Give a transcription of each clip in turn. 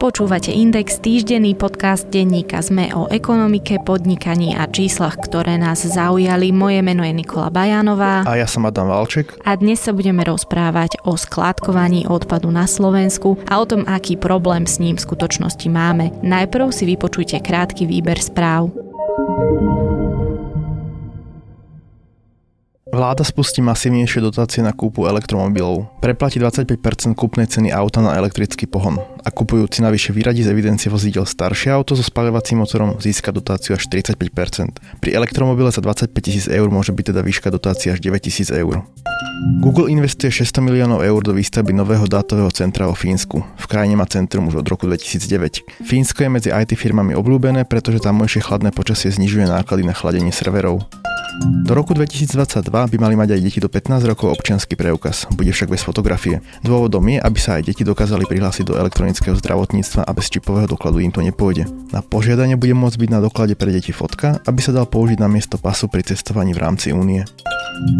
Počúvate Index, týždenný podcast denníka ZME o ekonomike, podnikaní a číslach, ktoré nás zaujali. Moje meno je Nikola Bajanová. A ja som Adam Valček. A dnes sa budeme rozprávať o skládkovaní odpadu na Slovensku a o tom, aký problém s ním v skutočnosti máme. Najprv si vypočujte krátky výber správ. Vláda spustí masívnejšie dotácie na kúpu elektromobilov. Preplatí 25% kúpnej ceny auta na elektrický pohon. A kupujúci navyše vyradí z evidencie vozidel staršie auto so spaľovacím motorom získa dotáciu až 45%. Pri elektromobile za 25 tisíc eur môže byť teda výška dotácie až 9 tisíc eur. Google investuje 600 miliónov eur do výstavby nového dátového centra vo Fínsku. V krajine má centrum už od roku 2009. Fínsko je medzi IT firmami obľúbené, pretože tamojšie chladné počasie znižuje náklady na chladenie serverov. Do roku 2022 by mali mať aj deti do 15 rokov občiansky preukaz, bude však bez fotografie. Dôvodom je, aby sa aj deti dokázali prihlásiť do elektronického zdravotníctva a bez čipového dokladu im to nepôjde. Na požiadanie bude môcť byť na doklade pre deti fotka, aby sa dal použiť na miesto pasu pri cestovaní v rámci únie.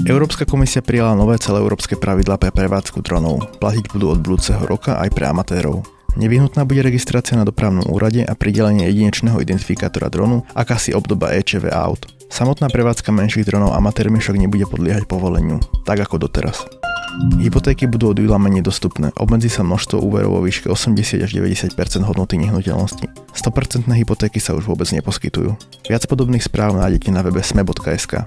Európska komisia prijala nové celoeurópske pravidlá pre prevádzku dronov. Platiť budú od budúceho roka aj pre amatérov. Nevyhnutná bude registrácia na dopravnom úrade a pridelenie jedinečného identifikátora dronu, akási obdoba EČV aut. Samotná prevádzka menších dronov amatérmi však nebude podliehať povoleniu, tak ako doteraz. Hypotéky budú od vylamenie dostupné, obmedzí sa množstvo úverov vo výške 80 až 90% hodnoty nehnuteľnosti. 100% hypotéky sa už vôbec neposkytujú. Viac podobných správ nájdete na webe sme.sk.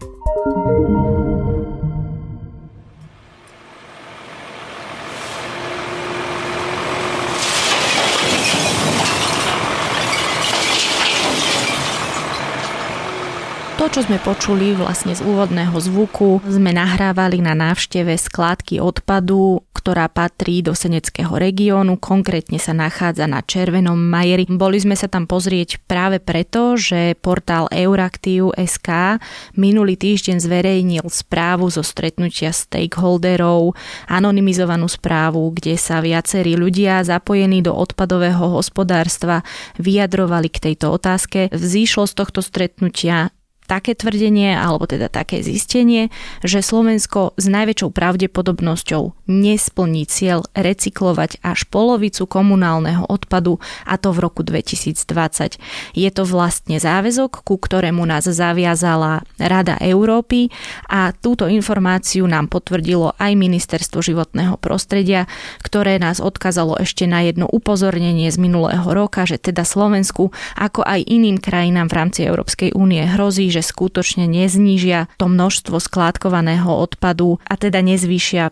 To, čo sme počuli vlastne z úvodného zvuku, sme nahrávali na návšteve skládky odpadu, ktorá patrí do Seneckého regiónu, konkrétne sa nachádza na Červenom Majeri. Boli sme sa tam pozrieť práve preto, že portál Euraktiv.sk minulý týždeň zverejnil správu zo stretnutia stakeholderov, anonymizovanú správu, kde sa viacerí ľudia zapojení do odpadového hospodárstva vyjadrovali k tejto otázke. Vzýšlo z tohto stretnutia také tvrdenie, alebo teda také zistenie, že Slovensko s najväčšou pravdepodobnosťou nesplní cieľ recyklovať až polovicu komunálneho odpadu a to v roku 2020. Je to vlastne záväzok, ku ktorému nás zaviazala Rada Európy a túto informáciu nám potvrdilo aj Ministerstvo životného prostredia, ktoré nás odkazalo ešte na jedno upozornenie z minulého roka, že teda Slovensku ako aj iným krajinám v rámci Európskej únie hrozí, že skutočne neznížia to množstvo skládkovaného odpadu a teda nezvýšia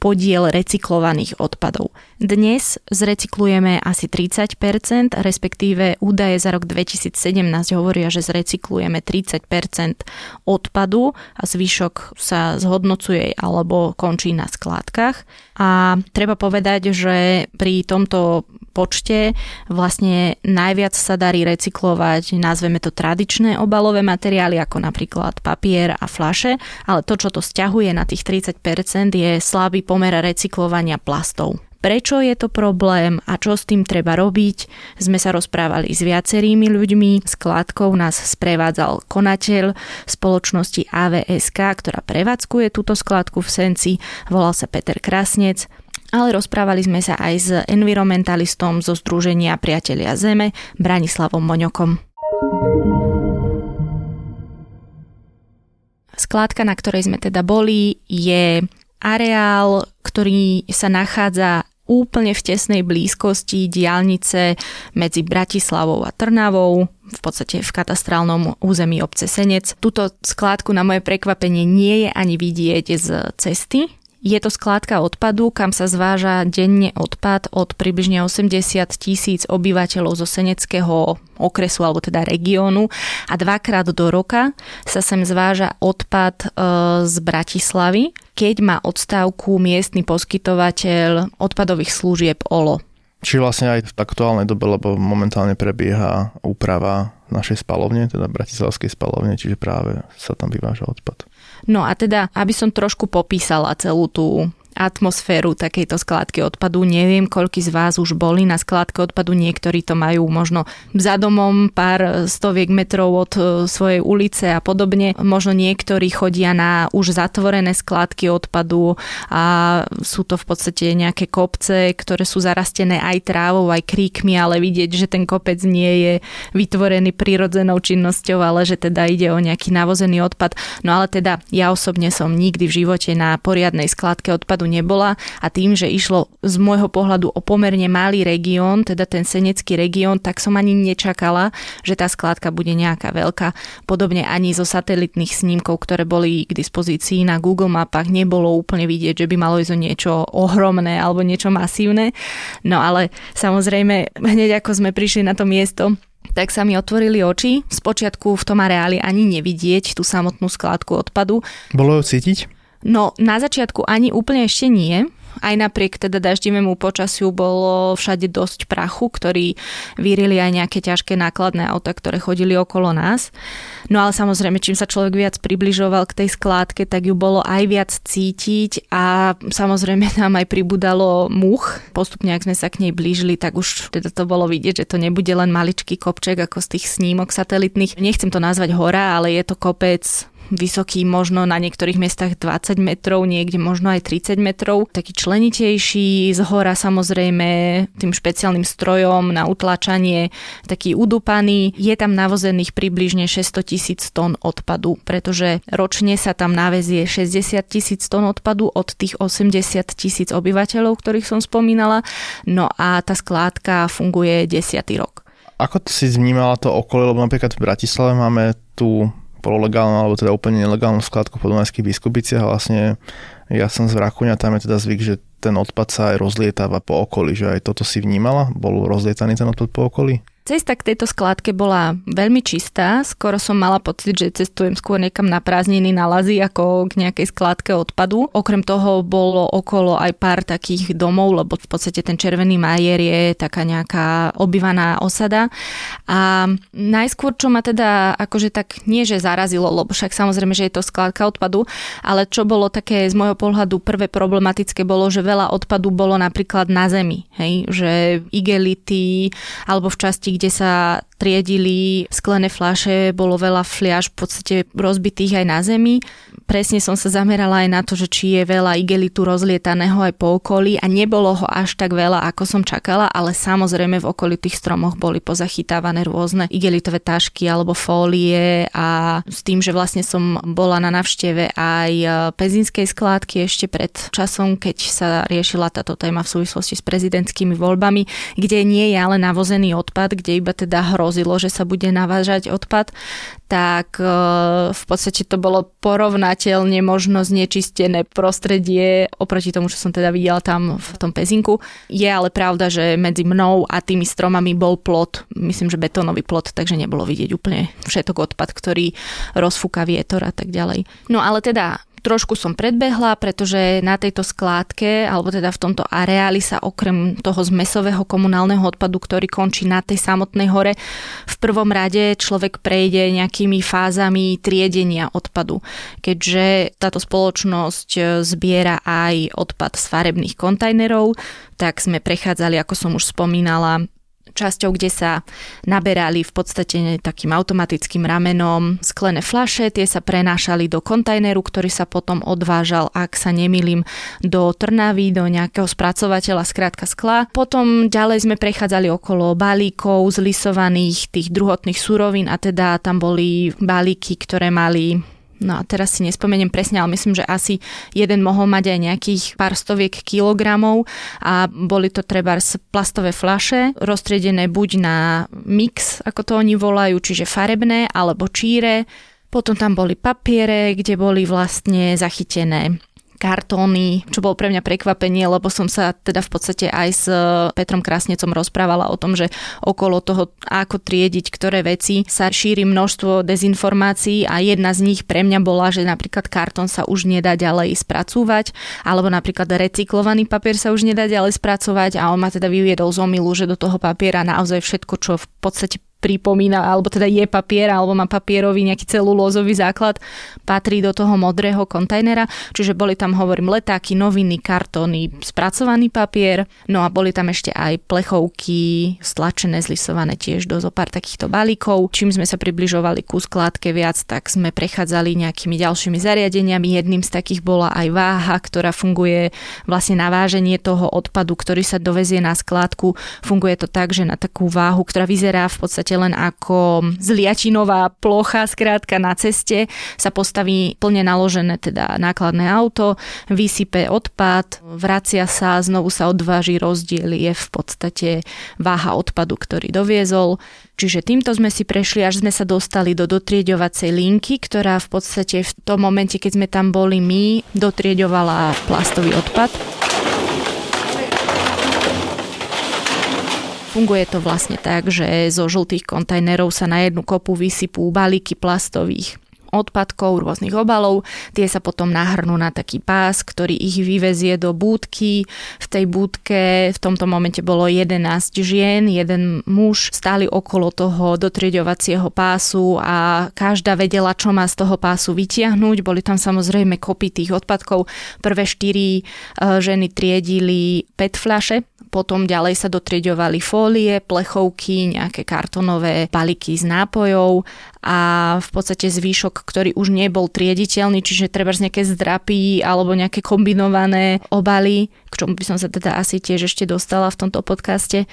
podiel recyklovaných odpadov. Dnes zrecyklujeme asi 30%, respektíve údaje za rok 2017 hovoria, že zrecyklujeme 30% odpadu a zvyšok sa zhodnocuje alebo končí na skládkach. A treba povedať, že pri tomto počte vlastne najviac sa darí recyklovať, nazveme to tradičné obalové materiály, ako napríklad papier a flaše, ale to, čo to stiahuje na tých 30% je slabý pomer recyklovania plastov. Prečo je to problém a čo s tým treba robiť? Sme sa rozprávali s viacerými ľuďmi. Skladkou nás sprevádzal konateľ spoločnosti AVSK, ktorá prevádzkuje túto skladku v Senci. Volal sa Peter Krasnec ale rozprávali sme sa aj s environmentalistom zo Združenia Priatelia Zeme, Branislavom Moňokom. Skládka, na ktorej sme teda boli, je areál, ktorý sa nachádza úplne v tesnej blízkosti diálnice medzi Bratislavou a Trnavou, v podstate v katastrálnom území obce Senec. Túto skládku na moje prekvapenie nie je ani vidieť z cesty, je to skládka odpadu, kam sa zváža denne odpad od približne 80 tisíc obyvateľov zo Seneckého okresu alebo teda regiónu a dvakrát do roka sa sem zváža odpad e, z Bratislavy, keď má odstávku miestny poskytovateľ odpadových služieb OLO. Či vlastne aj v aktuálnej dobe, lebo momentálne prebieha úprava našej spalovne, teda Bratislavskej spalovne, čiže práve sa tam vyváža odpad. No a teda, aby som trošku popísala celú tú atmosféru takejto skládky odpadu. Neviem, koľky z vás už boli na skládke odpadu, niektorí to majú možno za domom pár stoviek metrov od e, svojej ulice a podobne. Možno niektorí chodia na už zatvorené skládky odpadu a sú to v podstate nejaké kopce, ktoré sú zarastené aj trávou, aj kríkmi, ale vidieť, že ten kopec nie je vytvorený prírodzenou činnosťou, ale že teda ide o nejaký navozený odpad. No ale teda ja osobne som nikdy v živote na poriadnej skládke odpadu nebola a tým, že išlo z môjho pohľadu o pomerne malý región, teda ten senecký región, tak som ani nečakala, že tá skládka bude nejaká veľká. Podobne ani zo satelitných snímkov, ktoré boli k dispozícii na Google mapách, nebolo úplne vidieť, že by malo ísť o niečo ohromné alebo niečo masívne. No ale samozrejme, hneď ako sme prišli na to miesto, tak sa mi otvorili oči. Spočiatku v tom areáli ani nevidieť tú samotnú skládku odpadu. Bolo ju cítiť? No, na začiatku ani úplne ešte nie. Aj napriek teda daždivému počasiu bolo všade dosť prachu, ktorý vyrili aj nejaké ťažké nákladné auta, ktoré chodili okolo nás. No ale samozrejme, čím sa človek viac približoval k tej skládke, tak ju bolo aj viac cítiť a samozrejme nám aj pribudalo much. Postupne, ak sme sa k nej blížili, tak už teda to bolo vidieť, že to nebude len maličký kopček ako z tých snímok satelitných. Nechcem to nazvať hora, ale je to kopec vysoký možno na niektorých miestach 20 metrov, niekde možno aj 30 metrov. Taký členitejší, z hora samozrejme tým špeciálnym strojom na utlačanie, taký udupaný. Je tam navozených približne 600 tisíc tón odpadu, pretože ročne sa tam navezie 60 tisíc tón odpadu od tých 80 tisíc obyvateľov, ktorých som spomínala. No a tá skládka funguje desiatý rok. Ako si vnímala to okolie, lebo napríklad v Bratislave máme tú pololegálnu alebo teda úplne nelegálnu skladku po Dunajských biskupiciach vlastne ja som z Vrakuňa, tam je teda zvyk, že ten odpad sa aj rozlietáva po okolí, že aj toto si vnímala? Bol rozlietaný ten odpad po okolí? Cesta k tejto skládke bola veľmi čistá, skoro som mala pocit, že cestujem skôr niekam na prázdniny na lazy ako k nejakej skládke odpadu. Okrem toho bolo okolo aj pár takých domov, lebo v podstate ten Červený majer je taká nejaká obývaná osada. A najskôr, čo ma teda akože tak nie, že zarazilo, lebo však samozrejme, že je to skládka odpadu, ale čo bolo také z môjho pohľadu prvé problematické bolo, že veľa odpadu bolo napríklad na zemi, hej, že igelity alebo v časti, kde sa triedili sklené fľaše, bolo veľa fliaž v podstate rozbitých aj na zemi. Presne som sa zamerala aj na to, že či je veľa igelitu rozlietaného aj po okolí a nebolo ho až tak veľa, ako som čakala, ale samozrejme v okolitých stromoch boli pozachytávané rôzne igelitové tašky alebo fólie a s tým, že vlastne som bola na navšteve aj pezinskej skládky ešte pred časom, keď sa riešila táto téma v súvislosti s prezidentskými voľbami, kde nie je ale navozený odpad, kde iba teda hrozilo, že sa bude navážať odpad, tak e, v podstate to bolo porovnateľne možno znečistené prostredie oproti tomu, čo som teda videla tam v tom pezinku. Je ale pravda, že medzi mnou a tými stromami bol plot, myslím, že betónový plot, takže nebolo vidieť úplne všetok odpad, ktorý rozfúka vietor a tak ďalej. No ale teda trošku som predbehla, pretože na tejto skládke, alebo teda v tomto areáli sa okrem toho zmesového komunálneho odpadu, ktorý končí na tej samotnej hore, v prvom rade človek prejde nejakými fázami triedenia odpadu. Keďže táto spoločnosť zbiera aj odpad z farebných kontajnerov, tak sme prechádzali, ako som už spomínala, časťou, kde sa naberali v podstate takým automatickým ramenom sklené flaše, tie sa prenášali do kontajneru, ktorý sa potom odvážal, ak sa nemýlim, do Trnavy, do nejakého spracovateľa, skrátka skla. Potom ďalej sme prechádzali okolo balíkov zlisovaných tých druhotných surovín a teda tam boli balíky, ktoré mali No a teraz si nespomeniem presne, ale myslím, že asi jeden mohol mať aj nejakých pár stoviek kilogramov a boli to treba plastové flaše, roztriedené buď na mix, ako to oni volajú, čiže farebné alebo číre. Potom tam boli papiere, kde boli vlastne zachytené kartóny, čo bolo pre mňa prekvapenie, lebo som sa teda v podstate aj s e, Petrom Krásnecom rozprávala o tom, že okolo toho, ako triediť ktoré veci, sa šíri množstvo dezinformácií a jedna z nich pre mňa bola, že napríklad kartón sa už nedá ďalej spracúvať, alebo napríklad recyklovaný papier sa už nedá ďalej spracovať a on ma teda vyviedol z omilu, že do toho papiera naozaj všetko, čo v podstate pripomína, alebo teda je papier, alebo má papierový nejaký celulózový základ, patrí do toho modrého kontajnera. Čiže boli tam, hovorím, letáky, noviny, kartóny, spracovaný papier, no a boli tam ešte aj plechovky, stlačené, zlisované tiež do zopár takýchto balíkov. Čím sme sa približovali ku skládke viac, tak sme prechádzali nejakými ďalšími zariadeniami. Jedným z takých bola aj váha, ktorá funguje vlastne na váženie toho odpadu, ktorý sa dovezie na skládku. Funguje to tak, že na takú váhu, ktorá vyzerá v podstate podstate len ako zliačinová plocha, skrátka na ceste, sa postaví plne naložené teda nákladné auto, vysype odpad, vracia sa, znovu sa odváži rozdiel, je v podstate váha odpadu, ktorý doviezol. Čiže týmto sme si prešli, až sme sa dostali do dotrieďovacej linky, ktorá v podstate v tom momente, keď sme tam boli my, dotrieďovala plastový odpad. Funguje to vlastne tak, že zo žltých kontajnerov sa na jednu kopu vysypú balíky plastových odpadkov, rôznych obalov. Tie sa potom nahrnú na taký pás, ktorý ich vyvezie do búdky. V tej búdke v tomto momente bolo 11 žien, jeden muž stáli okolo toho dotrieďovacieho pásu a každá vedela, čo má z toho pásu vytiahnuť. Boli tam samozrejme kopy tých odpadkov. Prvé štyri e, ženy triedili PET fľaše, potom ďalej sa dotrieďovali fólie, plechovky, nejaké kartonové balíky s nápojov a v podstate zvýšok, ktorý už nebol triediteľný, čiže treba z nejaké zdrapy alebo nejaké kombinované obaly, k čomu by som sa teda asi tiež ešte dostala v tomto podcaste,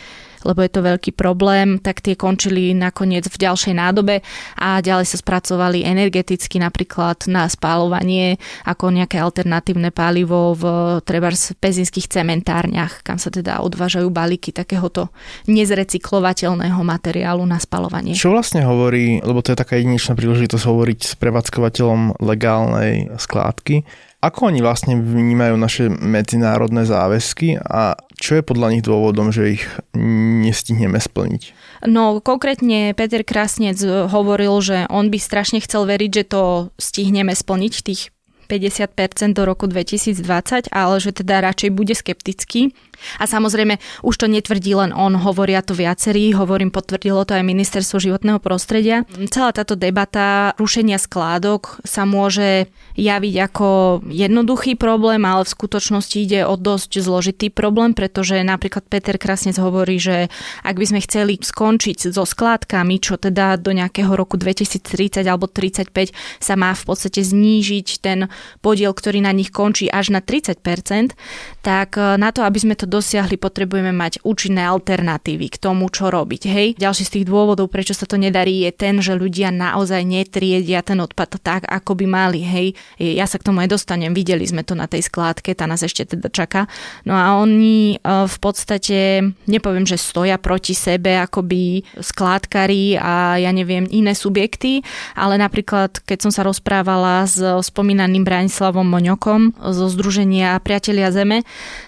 lebo je to veľký problém, tak tie končili nakoniec v ďalšej nádobe a ďalej sa spracovali energeticky napríklad na spálovanie ako nejaké alternatívne palivo v treba pezinských cementárniach, kam sa teda odvážajú balíky takéhoto nezrecyklovateľného materiálu na spalovanie. Čo vlastne hovorí, lebo to je taká jedinečná príležitosť hovoriť s prevádzkovateľom legálnej skládky, ako oni vlastne vnímajú naše medzinárodné záväzky a čo je podľa nich dôvodom, že ich nestihneme splniť? No konkrétne Peter Krasnec hovoril, že on by strašne chcel veriť, že to stihneme splniť tých 50% do roku 2020, ale že teda radšej bude skeptický. A samozrejme, už to netvrdí len on, hovoria to viacerí, hovorím, potvrdilo to aj ministerstvo životného prostredia. Celá táto debata rušenia skládok sa môže javiť ako jednoduchý problém, ale v skutočnosti ide o dosť zložitý problém, pretože napríklad Peter Krasnec hovorí, že ak by sme chceli skončiť so skládkami, čo teda do nejakého roku 2030 alebo 35 sa má v podstate znížiť ten podiel, ktorý na nich končí až na 30%, tak e, na to, aby sme to dosiahli, potrebujeme mať účinné alternatívy k tomu, čo robiť. Hej? Ďalší z tých dôvodov, prečo sa to nedarí, je ten, že ľudia naozaj netriedia ten odpad tak, ako by mali. Hej? Ja sa k tomu aj dostanem, videli sme to na tej skládke, tá nás ešte teda čaká. No a oni e, v podstate, nepoviem, že stoja proti sebe, akoby skládkari a ja neviem, iné subjekty, ale napríklad, keď som sa rozprávala s spomínaným Branislavom Moňokom zo Združenia Priatelia Zeme,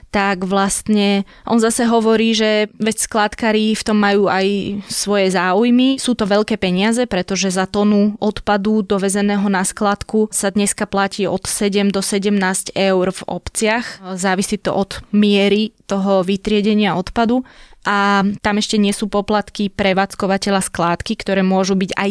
tak vlastne on zase hovorí, že veď skladkári v tom majú aj svoje záujmy. Sú to veľké peniaze, pretože za tonu odpadu dovezeného na skladku sa dneska platí od 7 do 17 eur v obciach. Závisí to od miery toho vytriedenia odpadu a tam ešte nie sú poplatky prevádzkovateľa skládky, ktoré môžu byť aj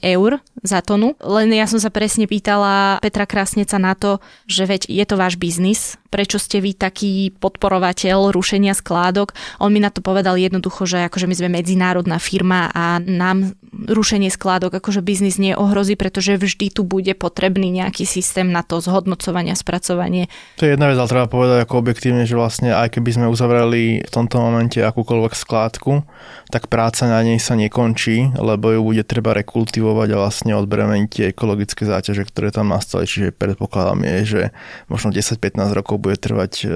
30 eur za tonu. Len ja som sa presne pýtala Petra Krásneca na to, že veď je to váš biznis, prečo ste vy taký podporovateľ rušenia skládok. On mi na to povedal jednoducho, že akože my sme medzinárodná firma a nám rušenie skládok akože biznis nie pretože vždy tu bude potrebný nejaký systém na to zhodnocovanie a spracovanie. To je jedna vec, ale treba povedať ako objektívne, že vlastne aj keby sme uzavreli v tomto momente akúkoľvek skládku, tak práca na nej sa nekončí, lebo ju bude treba rekultivovať a vlastne odbremeniť tie ekologické záťaže, ktoré tam nastali. Čiže predpokladám je, že možno 10-15 rokov bude trvať e,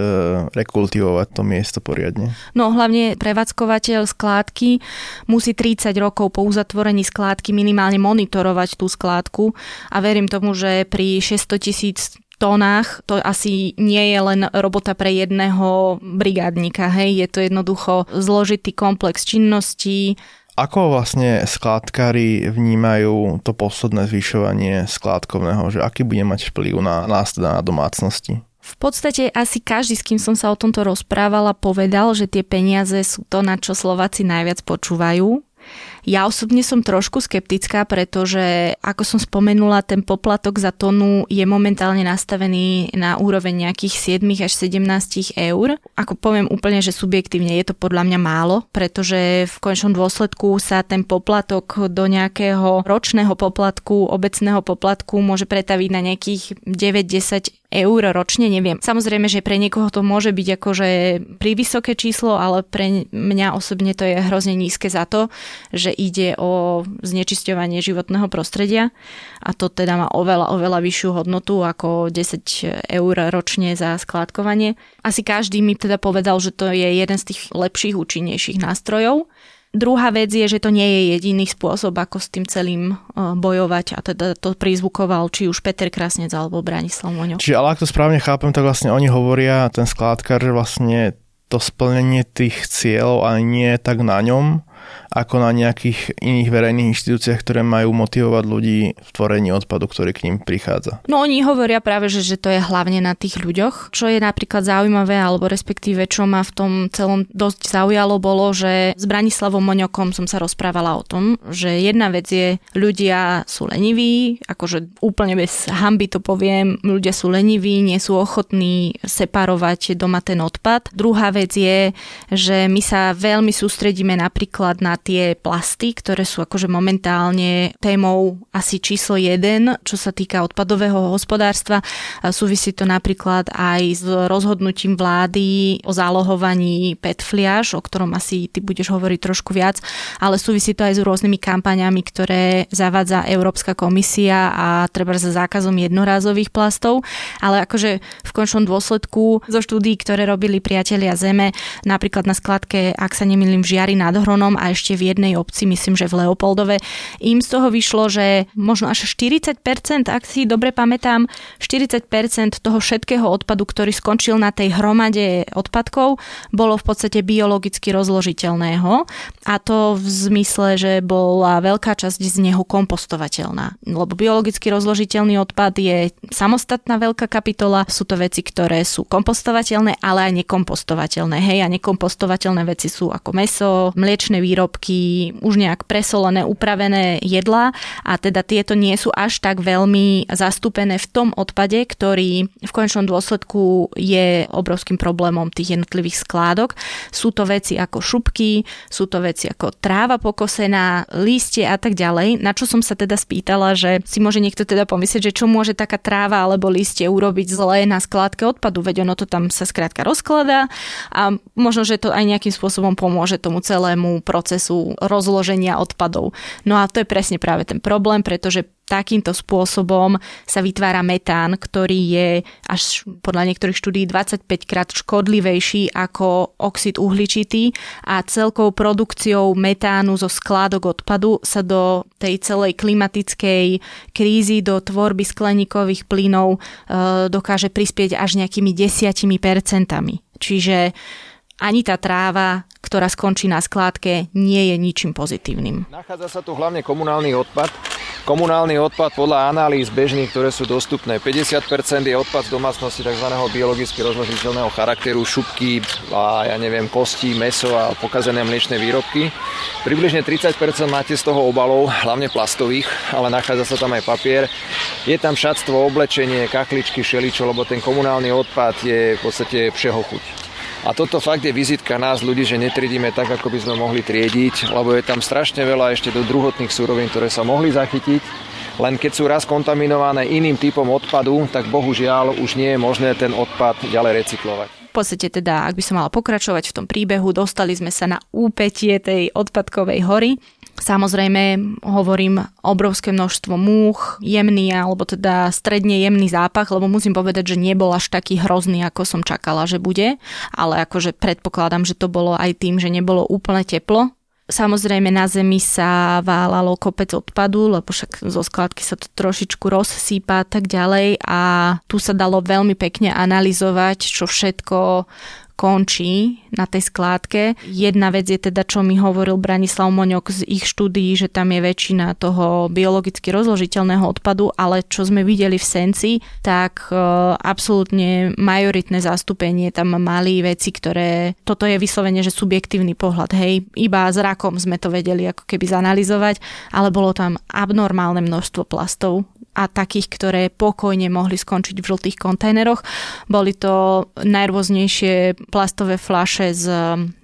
rekultivovať to miesto poriadne? No hlavne prevádzkovateľ skládky musí 30 rokov po uzatvorení skládky minimálne monitorovať tú skládku a verím tomu, že pri 600 tisíc tónach to asi nie je len robota pre jedného brigádnika. Hej, je to jednoducho zložitý komplex činností, ako vlastne skládkári vnímajú to posledné zvyšovanie skládkovného, že aký bude mať vplyv na nás teda na domácnosti? V podstate asi každý, s kým som sa o tomto rozprávala, povedal, že tie peniaze sú to, na čo Slováci najviac počúvajú. Ja osobne som trošku skeptická, pretože ako som spomenula, ten poplatok za tonu je momentálne nastavený na úroveň nejakých 7 až 17 eur. Ako poviem úplne, že subjektívne je to podľa mňa málo, pretože v končnom dôsledku sa ten poplatok do nejakého ročného poplatku, obecného poplatku môže pretaviť na nejakých 9-10 eur ročne, neviem. Samozrejme, že pre niekoho to môže byť akože pri vysoké číslo, ale pre mňa osobne to je hrozne nízke za to, že ide o znečisťovanie životného prostredia a to teda má oveľa, oveľa vyššiu hodnotu ako 10 eur ročne za skládkovanie. Asi každý mi teda povedal, že to je jeden z tých lepších, účinnejších nástrojov. Druhá vec je, že to nie je jediný spôsob, ako s tým celým e, bojovať a teda to prizvukoval či už Peter Krasnec alebo Branislav Moňo. Čiže ale ak to správne chápem, tak vlastne oni hovoria, ten skládkar, že vlastne to splnenie tých cieľov ani nie tak na ňom, ako na nejakých iných verejných inštitúciách, ktoré majú motivovať ľudí v tvorení odpadu, ktorý k ním prichádza. No oni hovoria práve, že, že to je hlavne na tých ľuďoch. Čo je napríklad zaujímavé, alebo respektíve čo ma v tom celom dosť zaujalo, bolo, že s Branislavom Moňokom som sa rozprávala o tom, že jedna vec je, ľudia sú leniví, akože úplne bez hamby to poviem, ľudia sú leniví, nie sú ochotní separovať doma ten odpad. Druhá vec je, že my sa veľmi sústredíme napríklad na tie plasty, ktoré sú akože momentálne témou asi číslo 1, čo sa týka odpadového hospodárstva. Súvisí to napríklad aj s rozhodnutím vlády o zálohovaní PET fliaž, o ktorom asi ty budeš hovoriť trošku viac, ale súvisí to aj s rôznymi kampaňami, ktoré zavádza Európska komisia a treba za zákazom jednorázových plastov, ale akože v končnom dôsledku zo štúdí, ktoré robili priatelia Zeme, napríklad na skladke, ak sa nemýlim, v Žiari nad Hronom ešte v jednej obci, myslím, že v Leopoldove, im z toho vyšlo, že možno až 40%, ak si dobre pamätám, 40% toho všetkého odpadu, ktorý skončil na tej hromade odpadkov, bolo v podstate biologicky rozložiteľného a to v zmysle, že bola veľká časť z neho kompostovateľná. Lebo biologicky rozložiteľný odpad je samostatná veľká kapitola, sú to veci, ktoré sú kompostovateľné, ale aj nekompostovateľné. Hej, a nekompostovateľné veci sú ako meso, mliečne výrobky, už nejak presolené, upravené jedla a teda tieto nie sú až tak veľmi zastúpené v tom odpade, ktorý v konečnom dôsledku je obrovským problémom tých jednotlivých skládok. Sú to veci ako šupky, sú to veci ako tráva pokosená, lístie a tak ďalej. Na čo som sa teda spýtala, že si môže niekto teda pomyslieť, že čo môže taká tráva alebo lístie urobiť zlé na skládke odpadu, veď ono to tam sa skrátka rozkladá a možno, že to aj nejakým spôsobom pomôže tomu celému procesu procesu rozloženia odpadov. No a to je presne práve ten problém, pretože takýmto spôsobom sa vytvára metán, ktorý je až podľa niektorých štúdí 25 krát škodlivejší ako oxid uhličitý a celkou produkciou metánu zo skládok odpadu sa do tej celej klimatickej krízy, do tvorby skleníkových plynov e, dokáže prispieť až nejakými desiatimi percentami. Čiže ani tá tráva, ktorá skončí na skládke, nie je ničím pozitívnym. Nachádza sa tu hlavne komunálny odpad. Komunálny odpad podľa analýz bežných, ktoré sú dostupné, 50% je odpad z domácnosti tzv. biologicky rozložiteľného charakteru, šupky a ja neviem, kosti, meso a pokazené mliečne výrobky. Približne 30% máte z toho obalov, hlavne plastových, ale nachádza sa tam aj papier. Je tam šatstvo, oblečenie, kachličky, šeličo, lebo ten komunálny odpad je v podstate všeho chuť. A toto fakt je vizitka nás ľudí, že netriedíme tak, ako by sme mohli triediť, lebo je tam strašne veľa ešte do druhotných súrovín, ktoré sa mohli zachytiť. Len keď sú raz kontaminované iným typom odpadu, tak bohužiaľ už nie je možné ten odpad ďalej recyklovať. V podstate teda, ak by som mala pokračovať v tom príbehu, dostali sme sa na úpetie tej odpadkovej hory Samozrejme, hovorím obrovské množstvo múch, jemný alebo teda stredne jemný zápach, lebo musím povedať, že nebol až taký hrozný, ako som čakala, že bude, ale akože predpokladám, že to bolo aj tým, že nebolo úplne teplo, Samozrejme na zemi sa válalo kopec odpadu, lebo však zo skladky sa to trošičku rozsýpa a tak ďalej. A tu sa dalo veľmi pekne analyzovať, čo všetko končí na tej skládke. Jedna vec je teda, čo mi hovoril Branislav Moňok z ich štúdií, že tam je väčšina toho biologicky rozložiteľného odpadu, ale čo sme videli v Senci, tak e, absolútne majoritné zastúpenie tam mali veci, ktoré, toto je vyslovene, že subjektívny pohľad, hej, iba zrakom sme to vedeli ako keby zanalizovať, ale bolo tam abnormálne množstvo plastov a takých, ktoré pokojne mohli skončiť v žltých kontajneroch. Boli to najrôznejšie plastové flaše z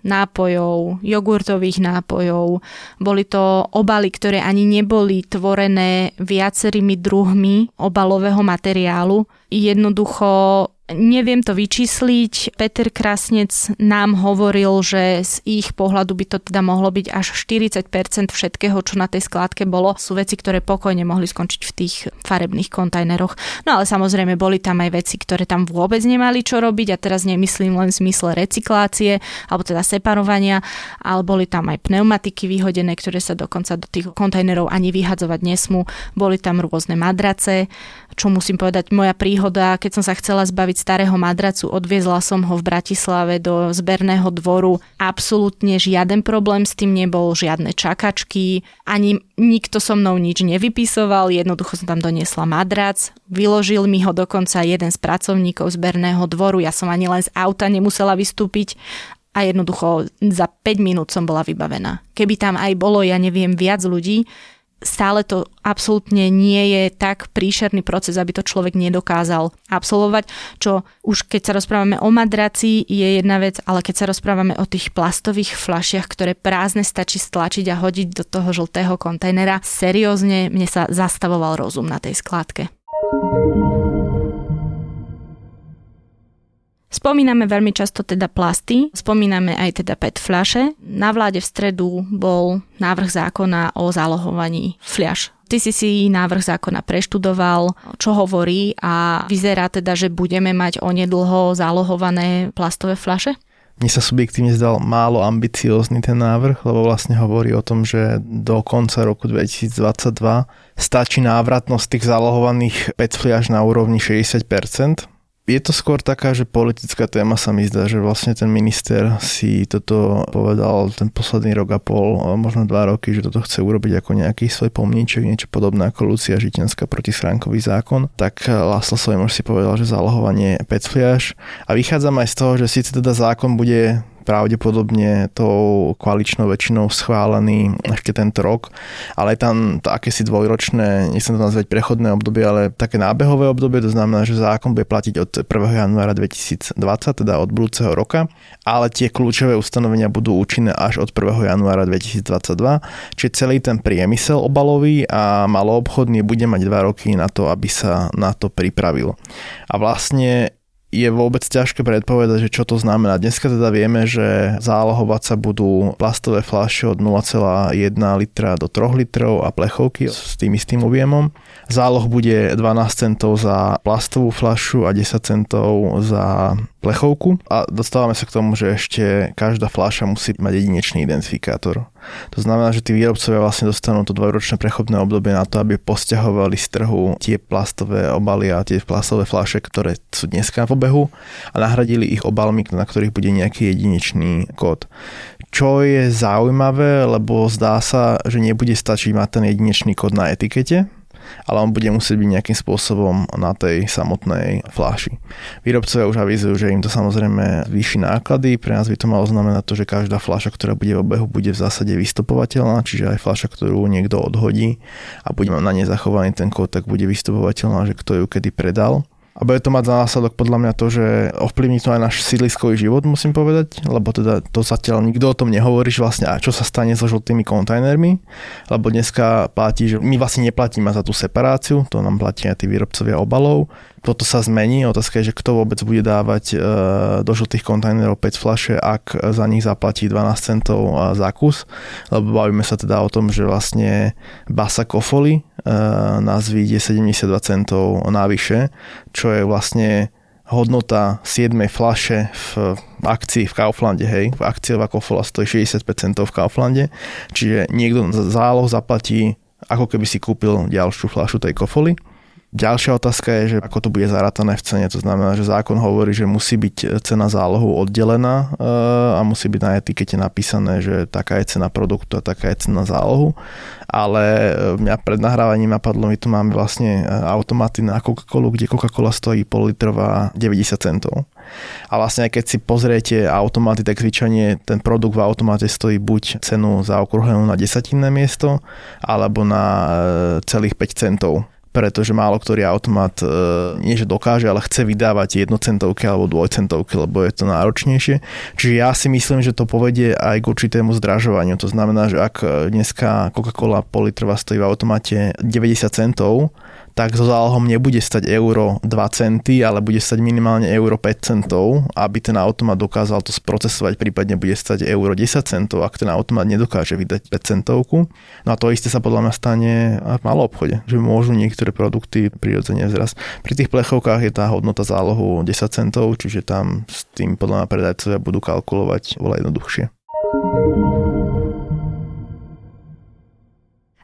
nápojov, jogurtových nápojov. Boli to obaly, ktoré ani neboli tvorené viacerými druhmi obalového materiálu. Jednoducho Neviem to vyčísliť. Peter Krasnec nám hovoril, že z ich pohľadu by to teda mohlo byť až 40% všetkého, čo na tej skládke bolo. Sú veci, ktoré pokojne mohli skončiť v tých farebných kontajneroch. No ale samozrejme boli tam aj veci, ktoré tam vôbec nemali čo robiť a teraz nemyslím len v zmysle recyklácie alebo teda separovania, ale boli tam aj pneumatiky vyhodené, ktoré sa dokonca do tých kontajnerov ani vyhadzovať nesmú. Boli tam rôzne madrace, čo musím povedať, moja príhoda, keď som sa chcela zbaviť starého madracu, odviezla som ho v Bratislave do zberného dvoru. Absolútne žiaden problém s tým nebol, žiadne čakačky, ani nikto so mnou nič nevypisoval, jednoducho som tam doniesla madrac, vyložil mi ho dokonca jeden z pracovníkov zberného dvoru, ja som ani len z auta nemusela vystúpiť a jednoducho za 5 minút som bola vybavená. Keby tam aj bolo, ja neviem, viac ľudí, stále to absolútne nie je tak príšerný proces, aby to človek nedokázal absolvovať, čo už keď sa rozprávame o madraci je jedna vec, ale keď sa rozprávame o tých plastových fľašiach, ktoré prázdne stačí stlačiť a hodiť do toho žltého kontajnera, seriózne mne sa zastavoval rozum na tej skládke. Spomíname veľmi často teda plasty, spomíname aj teda PET fľaše. Na vláde v stredu bol návrh zákona o zálohovaní fľaš. Ty si si návrh zákona preštudoval, čo hovorí a vyzerá teda, že budeme mať onedlho zálohované plastové fľaše? Mne sa subjektívne zdal málo ambiciózny ten návrh, lebo vlastne hovorí o tom, že do konca roku 2022 stačí návratnosť tých zálohovaných PET fliaž na úrovni 60%, je to skôr taká, že politická téma sa mi zdá, že vlastne ten minister si toto povedal ten posledný rok a pol, možno dva roky, že toto chce urobiť ako nejaký svoj pomníček, niečo podobné ako Lucia Žitenská proti schránkový zákon. Tak Láslo Sojmoš si povedal, že zálohovanie pecfliaž a vychádzam aj z toho, že síce teda zákon bude pravdepodobne tou koaličnou väčšinou schválený ešte tento rok, ale je tam to akési dvojročné, nechcem to nazvať prechodné obdobie, ale také nábehové obdobie, to znamená, že zákon bude platiť od 1. januára 2020, teda od budúceho roka, ale tie kľúčové ustanovenia budú účinné až od 1. januára 2022, čiže celý ten priemysel obalový a maloobchodný bude mať dva roky na to, aby sa na to pripravil. A vlastne je vôbec ťažké predpovedať, že čo to znamená. Dneska teda vieme, že zálohovať sa budú plastové fľaše od 0,1 litra do 3 litrov a plechovky s tým istým objemom. Záloh bude 12 centov za plastovú fľašu a 10 centov za plechovku. A dostávame sa k tomu, že ešte každá fľaša musí mať jedinečný identifikátor. To znamená, že tí výrobcovia vlastne dostanú to dvojročné prechodné obdobie na to, aby posťahovali z trhu tie plastové obaly a tie plastové fľaše, ktoré sú dneska v obehu a nahradili ich obalmi, na ktorých bude nejaký jedinečný kód. Čo je zaujímavé, lebo zdá sa, že nebude stačiť mať ten jedinečný kód na etikete, ale on bude musieť byť nejakým spôsobom na tej samotnej fláši. Výrobcovia už avizujú, že im to samozrejme zvýši náklady, pre nás by to malo znamenať to, že každá fľaša, ktorá bude v obehu, bude v zásade vystupovateľná, čiže aj fľaša, ktorú niekto odhodí a bude na nej zachovaný ten kód, tak bude vystupovateľná, že kto ju kedy predal. A bude to mať za následok podľa mňa to, že ovplyvní to aj náš sídliskový život, musím povedať, lebo teda to zatiaľ nikto o tom nehovorí, že vlastne a čo sa stane so žltými kontajnermi, lebo dneska platí, že my vlastne neplatíme za tú separáciu, to nám platia aj tí výrobcovia obalov, toto sa zmení. Otázka je, že kto vôbec bude dávať e, do žltých kontajnerov 5 fľaše, ak za nich zaplatí 12 centov za kus. Lebo bavíme sa teda o tom, že vlastne basa kofoli e, nás vyjde 72 centov navyše, čo je vlastne hodnota 7 flaše v akcii v Kauflande, hej, akciová kofola stojí 65 centov v Kauflande, čiže niekto záloh zaplatí ako keby si kúpil ďalšiu flašu tej kofoly Ďalšia otázka je, že ako to bude zarátané v cene. To znamená, že zákon hovorí, že musí byť cena zálohu oddelená a musí byť na etikete napísané, že taká je cena produktu a taká je cena zálohu. Ale mňa pred nahrávaním napadlo, my tu máme vlastne automaty na Coca-Colu, kde Coca-Cola stojí pol litrová 90 centov. A vlastne keď si pozriete automaty, tak zvyčajne ten produkt v automate stojí buď cenu zaokrúhlenú na desatinné miesto, alebo na celých 5 centov pretože málo ktorý automat e, nie že dokáže, ale chce vydávať jednocentovky alebo dvojcentovky, lebo je to náročnejšie. Čiže ja si myslím, že to povedie aj k určitému zdražovaniu. To znamená, že ak dneska Coca-Cola pol litrova stojí v automate 90 centov, tak so zálohom nebude stať euro 2 centy, ale bude stať minimálne euro 5 centov, aby ten automat dokázal to sprocesovať, prípadne bude stať euro 10 centov, ak ten automat nedokáže vydať 5 centovku. No a to isté sa podľa mňa stane v malom obchode, že môžu niektoré produkty prirodzene zraz. Pri tých plechovkách je tá hodnota zálohu 10 centov, čiže tam s tým podľa mňa predajcovia budú kalkulovať oveľa jednoduchšie.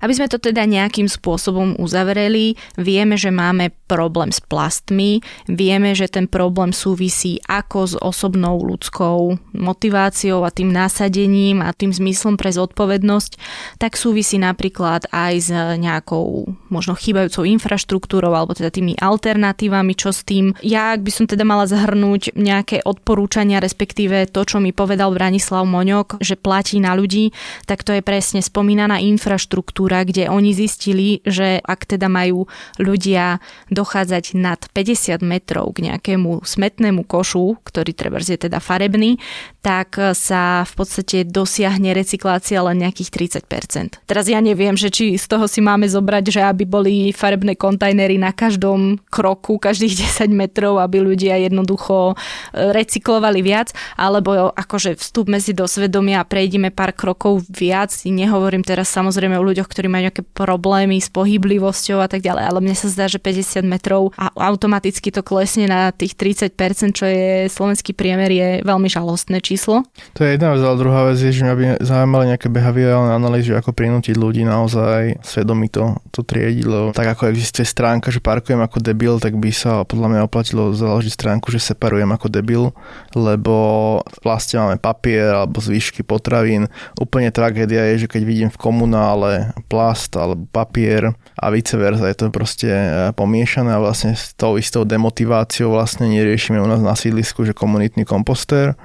Aby sme to teda nejakým spôsobom uzavreli, vieme, že máme problém s plastmi, vieme, že ten problém súvisí ako s osobnou ľudskou motiváciou a tým násadením a tým zmyslom pre zodpovednosť, tak súvisí napríklad aj s nejakou možno chýbajúcou infraštruktúrou alebo teda tými alternatívami, čo s tým. Ja, ak by som teda mala zhrnúť nejaké odporúčania, respektíve to, čo mi povedal Branislav Moňok, že platí na ľudí, tak to je presne spomínaná infraštruktúra agentúra, kde oni zistili, že ak teda majú ľudia dochádzať nad 50 metrov k nejakému smetnému košu, ktorý treba je teda farebný, tak sa v podstate dosiahne recyklácia len nejakých 30%. Teraz ja neviem, že či z toho si máme zobrať, že aby boli farebné kontajnery na každom kroku, každých 10 metrov, aby ľudia jednoducho e, recyklovali viac, alebo akože vstup medzi do svedomia a prejdeme pár krokov viac. Nehovorím teraz samozrejme o ľuďoch, ktorí ktorí majú nejaké problémy s pohyblivosťou a tak ďalej, ale mne sa zdá, že 50 metrov a automaticky to klesne na tých 30%, čo je slovenský priemer, je veľmi žalostné číslo. To je jedna vec, ale druhá vec je, že mňa by zaujímali nejaké behaviorálne analýzy, ako prinútiť ľudí naozaj svedomito to triediť, lebo tak ako existuje stránka, že parkujem ako debil, tak by sa podľa mňa oplatilo založiť stránku, že separujem ako debil, lebo v plaste máme papier alebo zvyšky potravín. Úplne tragédia je, že keď vidím v komunále plast alebo papier a vice versa. Je to proste e, pomiešané a vlastne s tou istou demotiváciou vlastne neriešime u nás na sídlisku, že komunitný kompostér,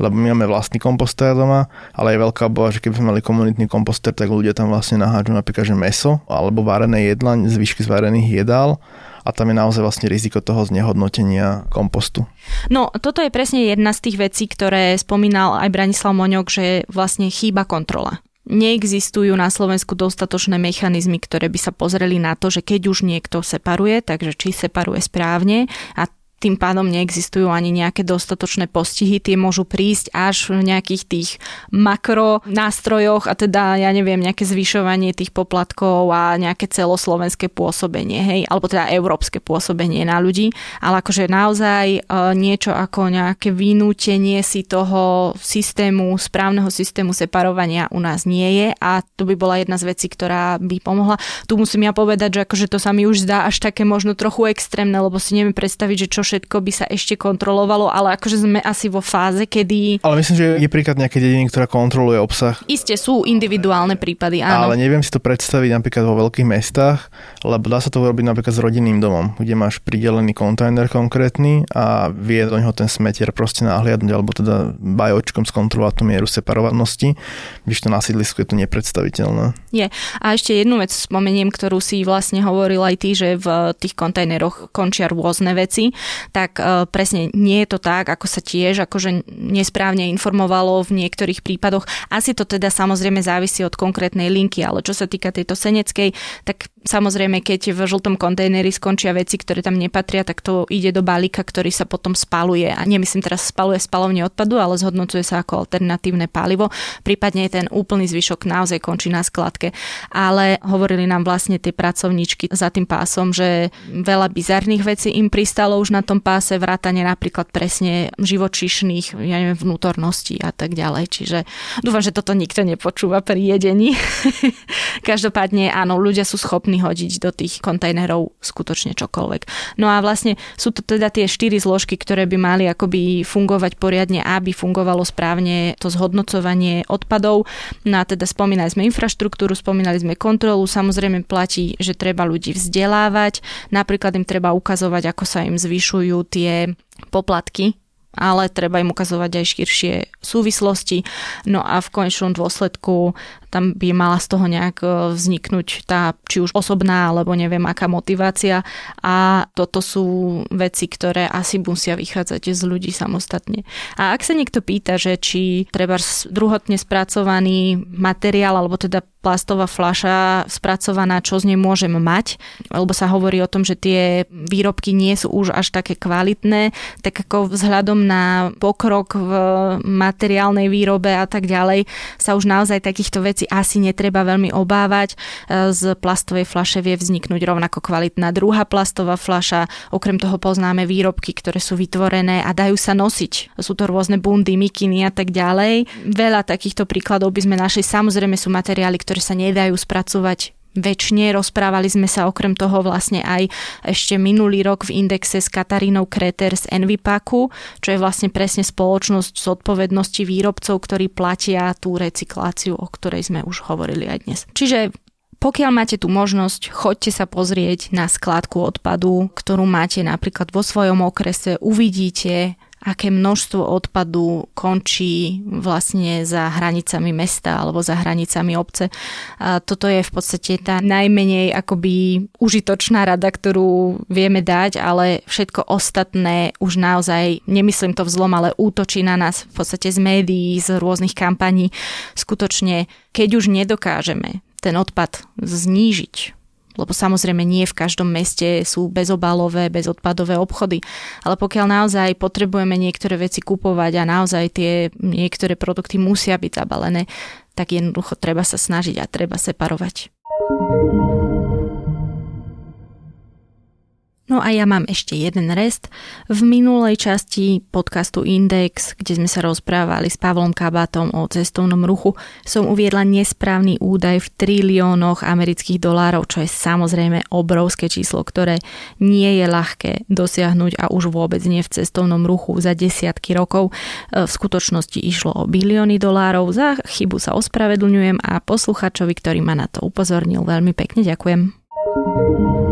lebo my máme vlastný kompostér doma, ale je veľká bola, že keby sme mali komunitný kompostér, tak ľudia tam vlastne naháču napríklad že meso alebo varené jedla, zvyšky z varených jedál a tam je naozaj vlastne riziko toho znehodnotenia kompostu. No, toto je presne jedna z tých vecí, ktoré spomínal aj Branislav Moňok, že vlastne chýba kontrola neexistujú na Slovensku dostatočné mechanizmy, ktoré by sa pozreli na to, že keď už niekto separuje, takže či separuje správne a tým pádom neexistujú ani nejaké dostatočné postihy, tie môžu prísť až v nejakých tých makro nástrojoch a teda, ja neviem, nejaké zvyšovanie tých poplatkov a nejaké celoslovenské pôsobenie, hej, alebo teda európske pôsobenie na ľudí, ale akože naozaj e, niečo ako nejaké vynútenie si toho systému, správneho systému separovania u nás nie je a to by bola jedna z vecí, ktorá by pomohla. Tu musím ja povedať, že akože to sa mi už zdá až také možno trochu extrémne, lebo si neviem predstaviť, že čo všetko by sa ešte kontrolovalo, ale akože sme asi vo fáze, kedy... Ale myslím, že je príklad nejaké dediny, ktorá kontroluje obsah. Isté sú individuálne prípady, áno. Ale neviem si to predstaviť napríklad vo veľkých mestách, lebo dá sa to urobiť napríklad s rodinným domom, kde máš pridelený kontajner konkrétny a vie do neho ten smetier proste nahliadnúť, alebo teda bajočkom skontrolovať tú mieru separovanosti, když to na sídlisku je to nepredstaviteľné. Je. A ešte jednu vec spomeniem, ktorú si vlastne hovoril aj ty, že v tých kontajneroch končia rôzne veci tak e, presne nie je to tak, ako sa tiež akože nesprávne informovalo v niektorých prípadoch. Asi to teda samozrejme závisí od konkrétnej linky, ale čo sa týka tejto seneckej, tak Samozrejme, keď v žltom kontajneri skončia veci, ktoré tam nepatria, tak to ide do balíka, ktorý sa potom spaluje. A nemyslím teraz spaluje spalovne odpadu, ale zhodnocuje sa ako alternatívne palivo. Prípadne ten úplný zvyšok naozaj končí na skladke. Ale hovorili nám vlastne tie pracovníčky za tým pásom, že veľa bizarných vecí im pristalo už na tom páse, vrátane napríklad presne živočišných, ja neviem, vnútorností a tak ďalej. Čiže dúfam, že toto nikto nepočúva pri jedení. Každopádne áno, ľudia sú schopní schopní hodiť do tých kontajnerov skutočne čokoľvek. No a vlastne sú to teda tie štyri zložky, ktoré by mali akoby fungovať poriadne, aby fungovalo správne to zhodnocovanie odpadov. No a teda spomínali sme infraštruktúru, spomínali sme kontrolu, samozrejme platí, že treba ľudí vzdelávať, napríklad im treba ukazovať, ako sa im zvyšujú tie poplatky ale treba im ukazovať aj širšie súvislosti. No a v konečnom dôsledku tam by mala z toho nejak e, vzniknúť tá či už osobná alebo neviem aká motivácia a toto sú veci, ktoré asi musia vychádzať z ľudí samostatne. A ak sa niekto pýta, že či treba druhotne spracovaný materiál alebo teda plastová fľaša spracovaná, čo z nej môžem mať, lebo sa hovorí o tom, že tie výrobky nie sú už až také kvalitné, tak ako vzhľadom na pokrok v materiálnej výrobe a tak ďalej sa už naozaj takýchto vecí asi netreba veľmi obávať. E, z plastovej fľaše vie vzniknúť rovnako kvalitná druhá plastová fľaša. Okrem toho poznáme výrobky, ktoré sú vytvorené a dajú sa nosiť. Sú to rôzne bundy, mikiny a tak ďalej. Veľa takýchto príkladov by sme našli. Samozrejme sú materiály, ktoré sa nedajú spracovať väčšine. Rozprávali sme sa okrem toho vlastne aj ešte minulý rok v indexe s Katarínou Kreter z Envipaku, čo je vlastne presne spoločnosť z odpovednosti výrobcov, ktorí platia tú recykláciu, o ktorej sme už hovorili aj dnes. Čiže pokiaľ máte tú možnosť, choďte sa pozrieť na skládku odpadu, ktorú máte napríklad vo svojom okrese, uvidíte, aké množstvo odpadu končí vlastne za hranicami mesta alebo za hranicami obce. A toto je v podstate tá najmenej akoby užitočná rada, ktorú vieme dať, ale všetko ostatné už naozaj, nemyslím to vzlom, ale útočí na nás v podstate z médií, z rôznych kampaní. Skutočne, keď už nedokážeme ten odpad znížiť, lebo samozrejme nie v každom meste sú bezobalové, bezodpadové obchody, ale pokiaľ naozaj potrebujeme niektoré veci kupovať a naozaj tie niektoré produkty musia byť zabalené, tak jednoducho treba sa snažiť a treba separovať. No a ja mám ešte jeden rest. V minulej časti podcastu Index, kde sme sa rozprávali s Pavlom Kabatom o cestovnom ruchu, som uviedla nesprávny údaj v triliónoch amerických dolárov, čo je samozrejme obrovské číslo, ktoré nie je ľahké dosiahnuť a už vôbec nie v cestovnom ruchu za desiatky rokov. V skutočnosti išlo o bilióny dolárov. Za chybu sa ospravedlňujem a posluchačovi, ktorý ma na to upozornil, veľmi pekne ďakujem.